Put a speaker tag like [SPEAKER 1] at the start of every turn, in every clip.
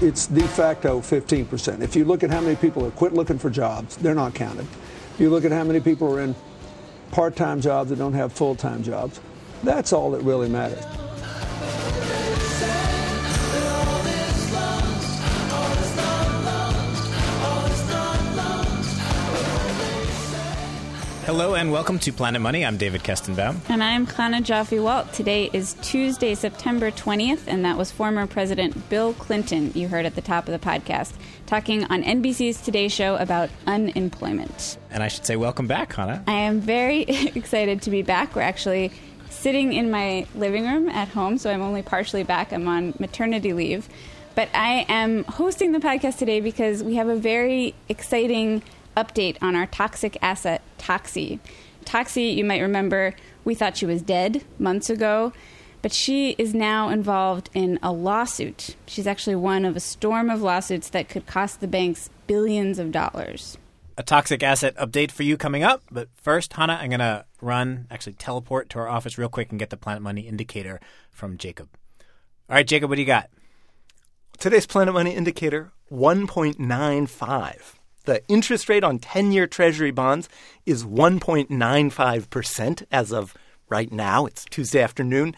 [SPEAKER 1] it's de facto 15%. If you look at how many people have quit looking for jobs, they're not counted. If you look at how many people are in part time jobs that don't have full time jobs, that's all that really matters.
[SPEAKER 2] Hello and welcome to Planet Money. I'm David Kestenbaum.
[SPEAKER 3] And I'm Chana Joffe Walt. Today is Tuesday, September 20th, and that was former President Bill Clinton, you heard at the top of the podcast, talking on NBC's Today Show about unemployment.
[SPEAKER 2] And I should say, welcome back, Chana.
[SPEAKER 3] I am very excited to be back. We're actually sitting in my living room at home, so I'm only partially back. I'm on maternity leave. But I am hosting the podcast today because we have a very exciting update on our toxic asset, Toxie. Toxie, you might remember, we thought she was dead months ago, but she is now involved in a lawsuit. She's actually one of a storm of lawsuits that could cost the banks billions of dollars.
[SPEAKER 2] A toxic asset update for you coming up. But first, Chana, I'm going to run, actually teleport to our office real quick and get the Planet Money indicator from Jacob. All right, Jacob, what do you got?
[SPEAKER 4] Today's Planet Money indicator 1.95. The interest rate on 10 year Treasury bonds is 1.95% as of right now. It's Tuesday afternoon.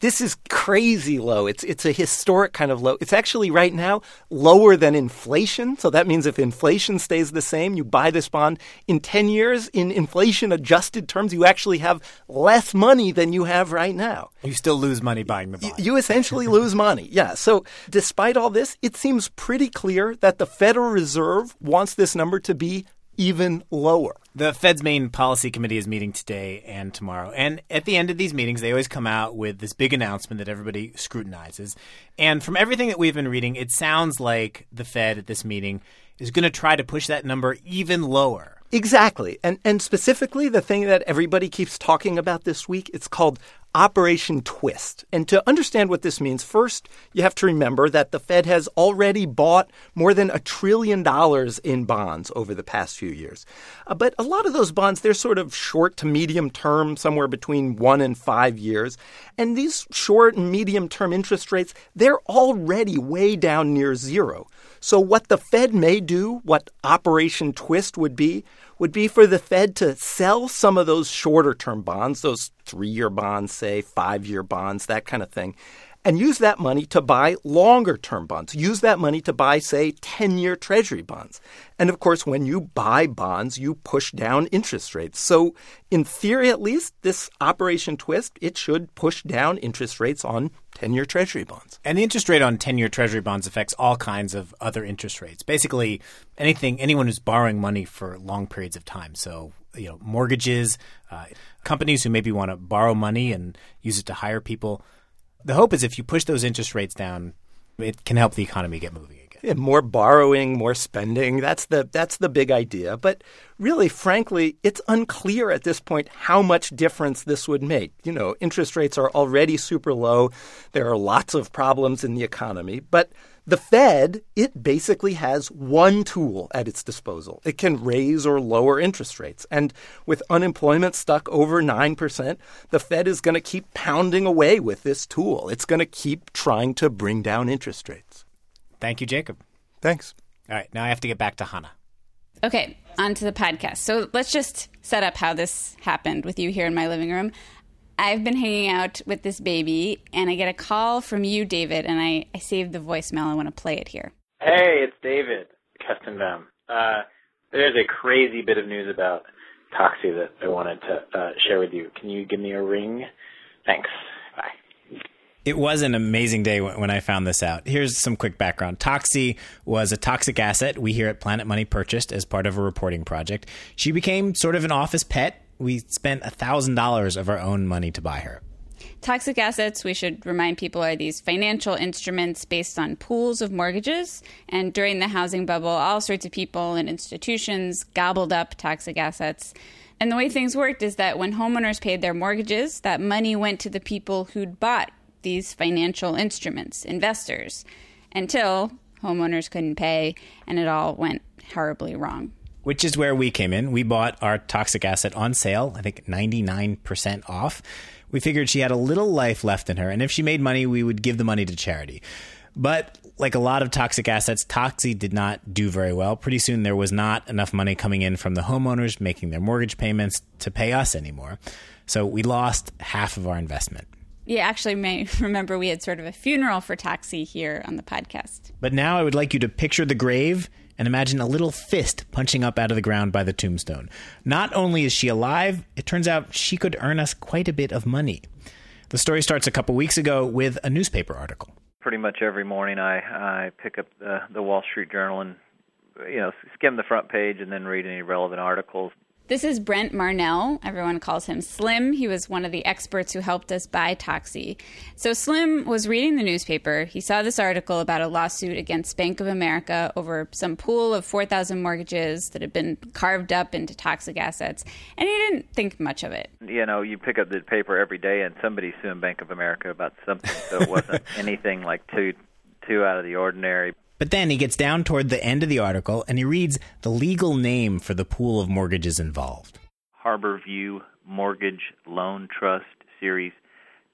[SPEAKER 4] This is crazy low. It's it's a historic kind of low. It's actually right now lower than inflation. So that means if inflation stays the same, you buy this bond in 10 years in inflation adjusted terms, you actually have less money than you have right now.
[SPEAKER 2] You still lose money buying the bond.
[SPEAKER 4] You, you essentially lose money. Yeah. So despite all this, it seems pretty clear that the Federal Reserve wants this number to be even lower.
[SPEAKER 2] The Fed's main policy committee is meeting today and tomorrow. And at the end of these meetings, they always come out with this big announcement that everybody scrutinizes. And from everything that we've been reading, it sounds like the Fed at this meeting is going to try to push that number even lower.
[SPEAKER 4] Exactly. And and specifically the thing that everybody keeps talking about this week, it's called Operation Twist. And to understand what this means, first, you have to remember that the Fed has already bought more than a trillion dollars in bonds over the past few years. Uh, but a lot of those bonds, they're sort of short to medium term, somewhere between one and five years. And these short and medium term interest rates, they're already way down near zero. So what the Fed may do, what Operation Twist would be, would be for the Fed to sell some of those shorter term bonds, those three year bonds, say, five year bonds, that kind of thing, and use that money to buy longer term bonds. Use that money to buy, say, 10 year Treasury bonds. And of course, when you buy bonds, you push down interest rates. So, in theory at least, this Operation Twist, it should push down interest rates on 10 year Treasury bonds.
[SPEAKER 2] And the interest rate on 10 year Treasury bonds affects all kinds of other interest rates. Basically, anything, anyone who's borrowing money for long periods of time. So, you know, mortgages, uh, companies who maybe want to borrow money and use it to hire people the hope is if you push those interest rates down, it can help the economy get moving again.
[SPEAKER 4] Yeah, more borrowing, more spending. That's the that's the big idea. But really, frankly, it's unclear at this point how much difference this would make. You know, interest rates are already super low. There are lots of problems in the economy, but the Fed, it basically has one tool at its disposal. It can raise or lower interest rates. And with unemployment stuck over 9%, the Fed is going to keep pounding away with this tool. It's going to keep trying to bring down interest rates.
[SPEAKER 2] Thank you, Jacob.
[SPEAKER 4] Thanks.
[SPEAKER 2] All right, now I have to get back to Chana.
[SPEAKER 3] Okay, on to the podcast. So let's just set up how this happened with you here in my living room. I've been hanging out with this baby, and I get a call from you, David, and I, I saved the voicemail. I want to play it here.
[SPEAKER 5] Hey, it's David Kestenbaum. Uh, there's a crazy bit of news about Toxie that I wanted to uh, share with you. Can you give me a ring? Thanks. Bye.
[SPEAKER 2] It was an amazing day when I found this out. Here's some quick background. Toxie was a toxic asset we here at Planet Money purchased as part of a reporting project. She became sort of an office pet we spent $1,000 of our own money to buy her.
[SPEAKER 3] Toxic assets, we should remind people, are these financial instruments based on pools of mortgages. And during the housing bubble, all sorts of people and institutions gobbled up toxic assets. And the way things worked is that when homeowners paid their mortgages, that money went to the people who'd bought these financial instruments, investors, until homeowners couldn't pay and it all went horribly wrong
[SPEAKER 2] which is where we came in. We bought our toxic asset on sale, I think 99% off. We figured she had a little life left in her, and if she made money, we would give the money to charity. But like a lot of toxic assets, Toxie did not do very well. Pretty soon, there was not enough money coming in from the homeowners making their mortgage payments to pay us anymore. So we lost half of our investment.
[SPEAKER 3] You actually may remember we had sort of a funeral for Toxie here on the podcast.
[SPEAKER 2] But now I would like you to picture the grave and imagine a little fist punching up out of the ground by the tombstone. Not only is she alive, it turns out she could earn us quite a bit of money. The story starts a couple weeks ago with a newspaper article.
[SPEAKER 6] Pretty much every morning, I I pick up the, the Wall Street Journal and you know skim the front page and then read any relevant articles.
[SPEAKER 3] This is Brent Marnell. Everyone calls him Slim. He was one of the experts who helped us buy Toxie. So Slim was reading the newspaper. He saw this article about a lawsuit against Bank of America over some pool of 4,000 mortgages that had been carved up into toxic assets, and he didn't think much of it.
[SPEAKER 6] You know, you pick up the paper every day and somebody's suing Bank of America about something, so it wasn't anything like too too out of the ordinary.
[SPEAKER 2] But then he gets down toward the end of the article and he reads the legal name for the pool of mortgages involved
[SPEAKER 6] Harborview Mortgage Loan Trust Series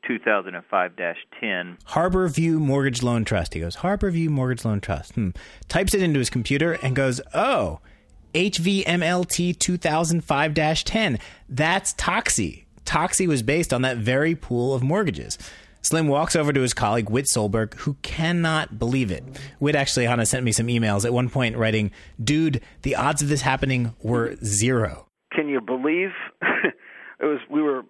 [SPEAKER 6] 2005 10.
[SPEAKER 2] Harborview Mortgage Loan Trust. He goes, Harborview Mortgage Loan Trust. Hmm. Types it into his computer and goes, oh, HVMLT 2005 10. That's Toxie. Toxie was based on that very pool of mortgages. Slim walks over to his colleague, Whit Solberg, who cannot believe it. Whit actually, Chana, sent me some emails at one point writing, Dude, the odds of this happening were zero.
[SPEAKER 7] Can you believe? it was, we were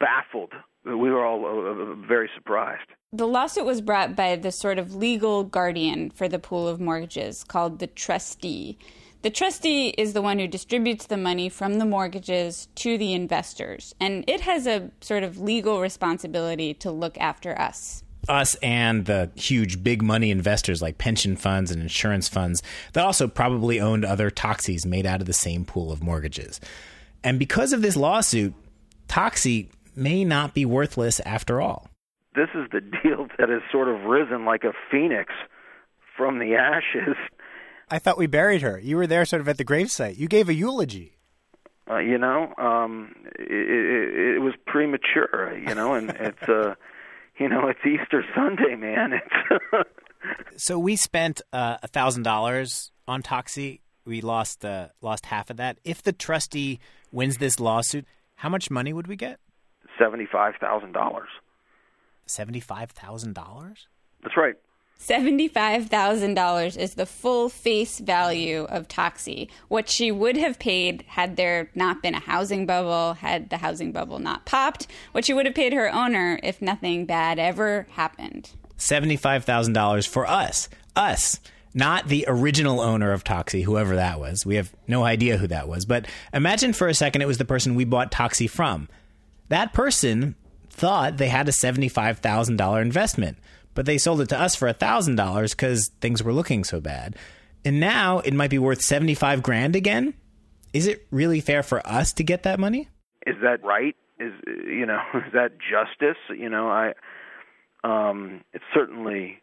[SPEAKER 7] baffled. We were all uh, very surprised.
[SPEAKER 3] The lawsuit was brought by the sort of legal guardian for the pool of mortgages called the trustee. The trustee is the one who distributes the money from the mortgages to the investors, and it has a sort of legal responsibility to look after us.
[SPEAKER 2] Us and the huge big money investors like pension funds and insurance funds that also probably owned other Toxies made out of the same pool of mortgages. And because of this lawsuit, Toxie may not be worthless after all.
[SPEAKER 7] This is the deal that has sort of risen like a phoenix from the ashes
[SPEAKER 8] I thought we buried her. You were there sort of at the gravesite. You gave a eulogy.
[SPEAKER 7] Uh, you know, um, it, it, it was premature. You know, and it's uh, you know, it's Easter Sunday, man.
[SPEAKER 2] It's so we spent uh, a thousand dollars on Toxie. We lost uh, lost half of that. If the trustee wins this lawsuit, how much money would we get?
[SPEAKER 7] Seventy five thousand dollars.
[SPEAKER 2] Seventy five thousand dollars.
[SPEAKER 7] That's right.
[SPEAKER 3] $75,000 is the full face value of Toxie, what she would have paid had there not been a housing bubble, had the housing bubble not popped, what she would have paid her owner if nothing bad ever happened.
[SPEAKER 2] $75,000 for us. Us. Not the original owner of Toxie, whoever that was. We have no idea who that was. But imagine for a second it was the person we bought Toxie from. That person thought they had a $75,000 investment but they sold it to us for $1,000 because things were looking so bad. And now it might be worth 75 grand again. Is it really fair for us to get that money?
[SPEAKER 7] Is that right? Is you know, is that justice? You know, I um it's certainly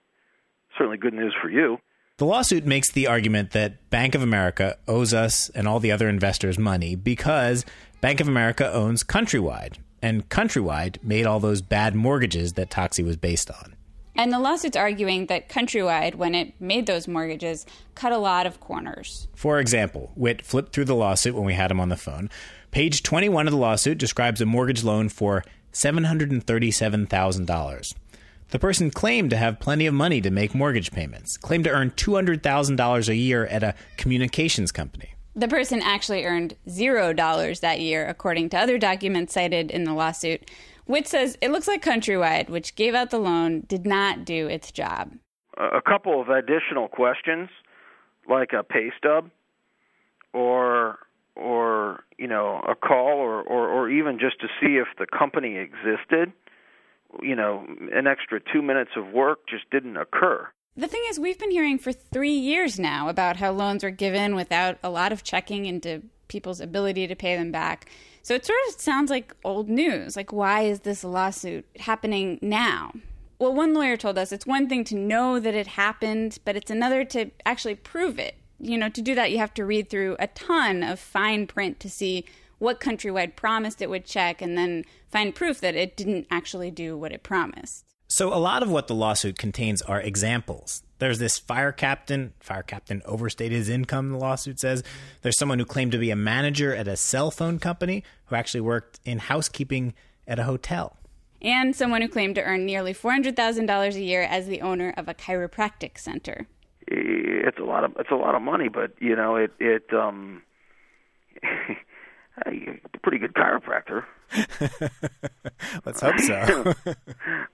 [SPEAKER 7] certainly good news for you.
[SPEAKER 2] The lawsuit makes the argument that Bank of America owes us and all the other investors money because Bank of America owns Countrywide, and Countrywide made all those bad mortgages that Toxie was based on.
[SPEAKER 3] And the lawsuit's arguing that Countrywide, when it made those mortgages, cut a lot of corners.
[SPEAKER 2] For example, Whit flipped through the lawsuit when we had him on the phone. Page 21 of the lawsuit describes a mortgage loan for $737,000. The person claimed to have plenty of money to make mortgage payments, claimed to earn $200,000 a year at a communications company.
[SPEAKER 3] The person actually earned $0 that year, according to other documents cited in the lawsuit. Whit says it looks like Countrywide, which gave out the loan, did not do its job.
[SPEAKER 7] A couple of additional questions, like a pay stub, or or you know a call, or, or or even just to see if the company existed. You know, an extra two minutes of work just didn't occur.
[SPEAKER 3] The thing is, we've been hearing for three years now about how loans are given without a lot of checking into people's ability to pay them back. So it sort of sounds like old news. Like, why is this lawsuit happening now? Well, one lawyer told us it's one thing to know that it happened, but it's another to actually prove it. You know, to do that, you have to read through a ton of fine print to see what Countrywide promised it would check and then find proof that it didn't actually do what it promised.
[SPEAKER 2] So, a lot of what the lawsuit contains are examples. There's this fire captain. Fire captain overstated his income, the lawsuit says. There's someone who claimed to be a manager at a cell phone company who actually worked in housekeeping at a hotel.
[SPEAKER 3] And someone who claimed to earn nearly $400,000 a year as the owner of a chiropractic center.
[SPEAKER 7] It's a lot of it's a lot of money, but you know it it um a pretty good chiropractor.
[SPEAKER 2] Let's hope so.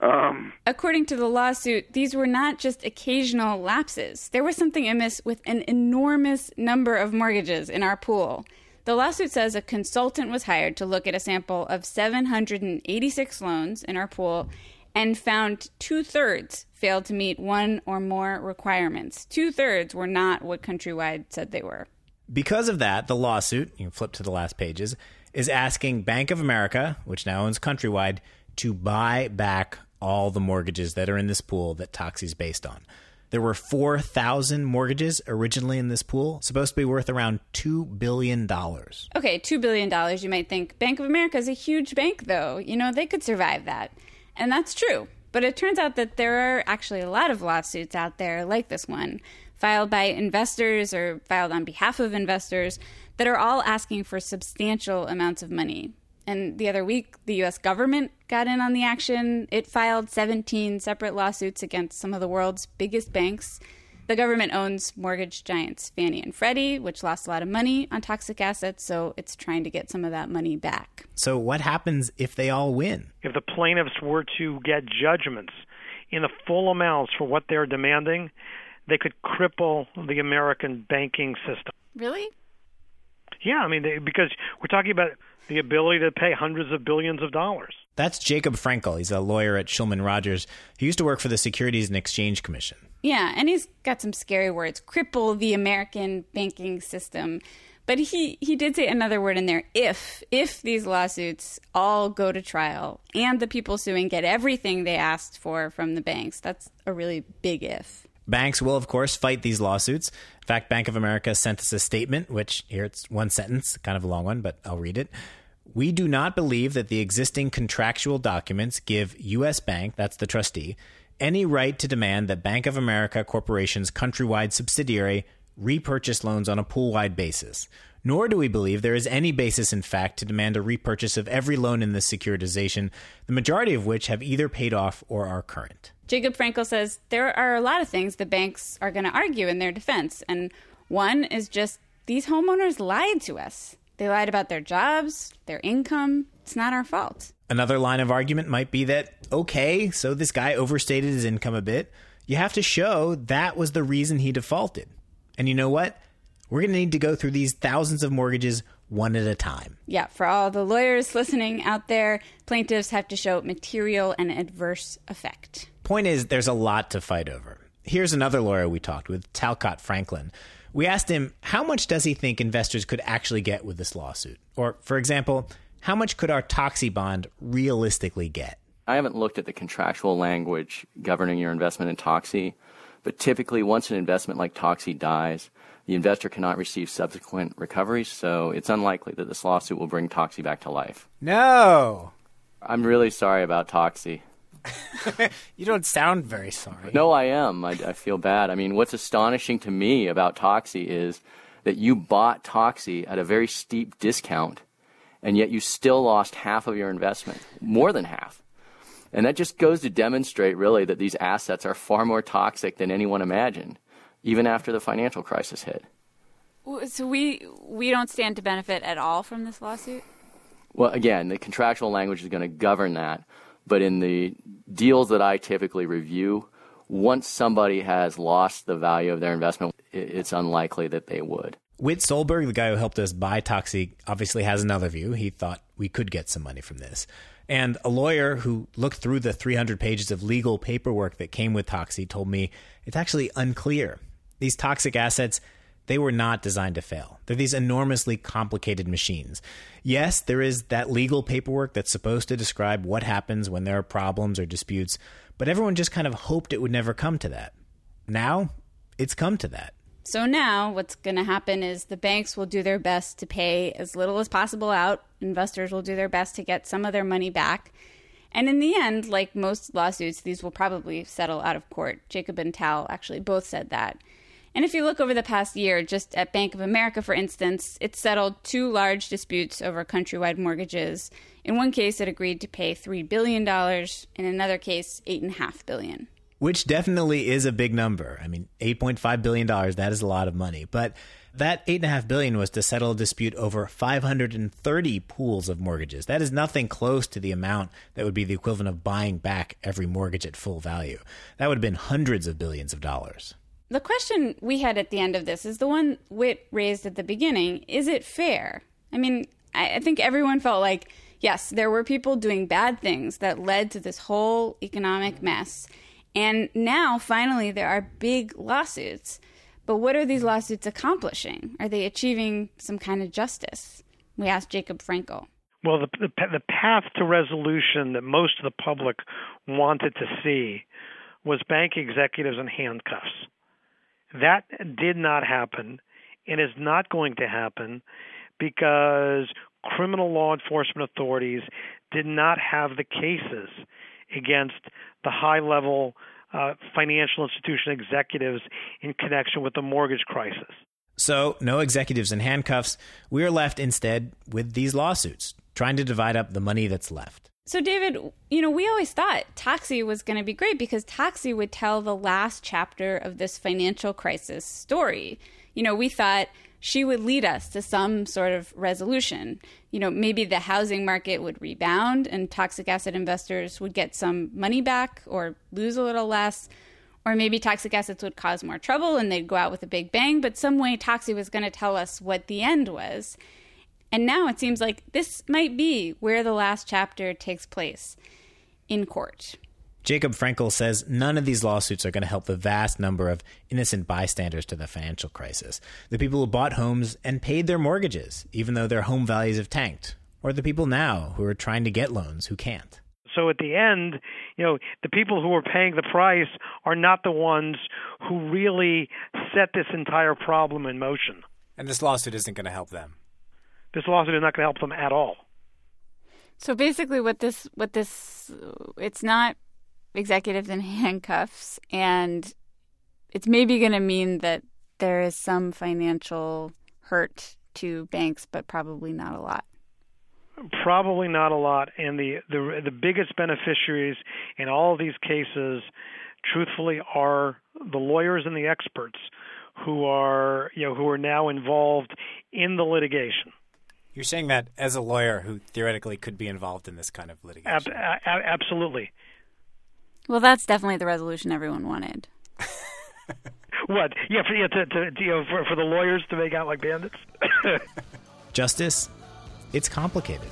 [SPEAKER 7] um,
[SPEAKER 3] According to the lawsuit, these were not just occasional lapses. There was something amiss with an enormous number of mortgages in our pool. The lawsuit says a consultant was hired to look at a sample of 786 loans in our pool and found two thirds failed to meet one or more requirements. Two thirds were not what Countrywide said they were.
[SPEAKER 2] Because of that, the lawsuit, you can flip to the last pages, is asking Bank of America, which now owns Countrywide, to buy back all the mortgages that are in this pool that Toxie's based on. There were 4,000 mortgages originally in this pool, supposed to be worth around $2 billion.
[SPEAKER 3] Okay, $2 billion. You might think Bank of America is a huge bank, though. You know, they could survive that. And that's true. But it turns out that there are actually a lot of lawsuits out there like this one, filed by investors or filed on behalf of investors, that are all asking for substantial amounts of money. And the other week, the US government got in on the action. It filed 17 separate lawsuits against some of the world's biggest banks. The government owns mortgage giants Fannie and Freddie, which lost a lot of money on toxic assets, so it's trying to get some of that money back.
[SPEAKER 2] So, what happens if they all win?
[SPEAKER 9] If the plaintiffs were to get judgments in the full amounts for what they're demanding, they could cripple the American banking system.
[SPEAKER 3] Really?
[SPEAKER 9] Yeah, I mean, they, because we're talking about the ability to pay hundreds of billions of dollars.
[SPEAKER 2] That's Jacob Frankel. He's a lawyer at Shulman Rogers. He used to work for the Securities and Exchange Commission.
[SPEAKER 3] Yeah, and he's got some scary words cripple the American banking system. But he, he did say another word in there if if these lawsuits all go to trial and the people suing get everything they asked for from the banks. That's a really big if.
[SPEAKER 2] Banks will, of course, fight these lawsuits. In fact, Bank of America sent us a statement, which here it's one sentence, kind of a long one, but I'll read it. We do not believe that the existing contractual documents give U.S. Bank, that's the trustee, any right to demand that Bank of America Corporation's countrywide subsidiary repurchase loans on a pool wide basis. Nor do we believe there is any basis, in fact, to demand a repurchase of every loan in this securitization, the majority of which have either paid off or are current.
[SPEAKER 3] Jacob Frankel says there are a lot of things the banks are going to argue in their defense. And one is just these homeowners lied to us. They lied about their jobs, their income. It's not our fault.
[SPEAKER 2] Another line of argument might be that, okay, so this guy overstated his income a bit. You have to show that was the reason he defaulted. And you know what? We're going to need to go through these thousands of mortgages one at a time.
[SPEAKER 3] Yeah, for all the lawyers listening out there, plaintiffs have to show material and adverse effect.
[SPEAKER 2] Point is, there's a lot to fight over. Here's another lawyer we talked with, Talcott Franklin. We asked him how much does he think investors could actually get with this lawsuit? Or, for example, how much could our Toxie bond realistically get?
[SPEAKER 10] I haven't looked at the contractual language governing your investment in Toxie, but typically once an investment like Toxie dies, the investor cannot receive subsequent recoveries, so it's unlikely that this lawsuit will bring Toxie back to life.
[SPEAKER 8] No.
[SPEAKER 10] I'm really sorry about Toxie.
[SPEAKER 8] you don't sound very sorry.
[SPEAKER 10] No, I am. I, I, feel bad. I mean, what's astonishing to me about Toxie is that you bought Toxie at a very steep discount, and yet you still lost half of your investment, more than half. And that just goes to demonstrate, really, that these assets are far more toxic than anyone imagined, even after the financial crisis hit.
[SPEAKER 3] So we we don't stand to benefit at all from this lawsuit.
[SPEAKER 10] Well, again, the contractual language is going to govern that. But in the deals that I typically review, once somebody has lost the value of their investment, it's unlikely that they would.
[SPEAKER 2] Whit Solberg, the guy who helped us buy Toxie, obviously has another view. He thought we could get some money from this. And a lawyer who looked through the 300 pages of legal paperwork that came with Toxie told me it's actually unclear. These toxic assets they were not designed to fail. They're these enormously complicated machines. Yes, there is that legal paperwork that's supposed to describe what happens when there are problems or disputes, but everyone just kind of hoped it would never come to that. Now, it's come to that.
[SPEAKER 3] So now what's going to happen is the banks will do their best to pay as little as possible out. Investors will do their best to get some of their money back. And in the end, like most lawsuits, these will probably settle out of court. Jacob and Tal actually both said that. And if you look over the past year, just at Bank of America, for instance, it settled two large disputes over countrywide mortgages. In one case, it agreed to pay $3 billion. In another case, 8.5 billion.
[SPEAKER 2] Which definitely is a big number. I mean, $8.5 billion, that is a lot of money. But that 8.5 billion was to settle a dispute over 530 pools of mortgages. That is nothing close to the amount that would be the equivalent of buying back every mortgage at full value. That would have been hundreds of billions of dollars.
[SPEAKER 3] The question we had at the end of this is the one Whit raised at the beginning is it fair? I mean, I, think everyone felt like, yes, there were people doing bad things that led to this whole economic mess. And now, finally, there are big lawsuits. But what are these lawsuits accomplishing? Are they achieving some kind of justice? We asked Jacob Frankel.
[SPEAKER 9] Well, the, the, the path to resolution that most of the public wanted to see was bank executives in handcuffs. That did not happen and is not going to happen because criminal law enforcement authorities did not have the cases against the high level uh, financial institution executives in connection with the mortgage crisis.
[SPEAKER 2] So, no executives in handcuffs. We are left instead with these lawsuits, trying to divide up the money that's left.
[SPEAKER 3] So, David, you know, we always thought Toxie was going to be great because Toxie would tell the last chapter of this financial crisis story. You know, we thought she would lead us to some sort of resolution. You know, maybe the housing market would rebound and toxic asset investors would get some money back or lose a little less. Or maybe toxic assets would cause more trouble and they'd go out with a big bang. But some way Toxie was going to tell us what the end was. And now it seems like this might be where the last chapter takes place in court.
[SPEAKER 2] Jacob Frankel says none of these lawsuits are going to help the vast number of innocent bystanders to the financial crisis. The people who bought homes and paid their mortgages, even though their home values have tanked, or the people now who are trying to get loans who can't.
[SPEAKER 9] So at the end, you know, the people who are paying the price are not the ones who really set this entire problem in motion.
[SPEAKER 8] And this lawsuit isn't going to help them
[SPEAKER 9] this lawsuit is not going to help them at all.
[SPEAKER 3] So basically, what this what this it's not executives in handcuffs, and it's maybe going to mean that there is some financial hurt to banks, but probably not a lot.
[SPEAKER 9] Probably not a lot, and the the the biggest beneficiaries in all of these cases, truthfully, are the lawyers and the experts who are you know who are now involved in the litigation.
[SPEAKER 8] You're saying that as a lawyer who theoretically could be involved in this kind of litigation.
[SPEAKER 9] Ab- a- absolutely.
[SPEAKER 3] Well, that's definitely the resolution everyone wanted.
[SPEAKER 9] what? Yeah, for, yeah, to, to, you know, for, for the lawyers to make out like bandits.
[SPEAKER 2] Justice, it's complicated.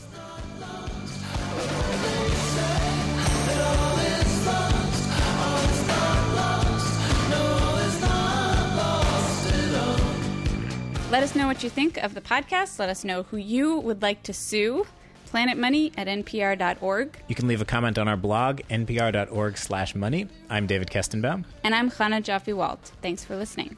[SPEAKER 3] Let us know what you think of the podcast. Let us know who you would like to sue. PlanetMoney at npr.org.
[SPEAKER 2] You can leave a comment on our blog, npr.org slash money. I'm David Kestenbaum.
[SPEAKER 3] And I'm Chana Joffe-Walt. Thanks for listening.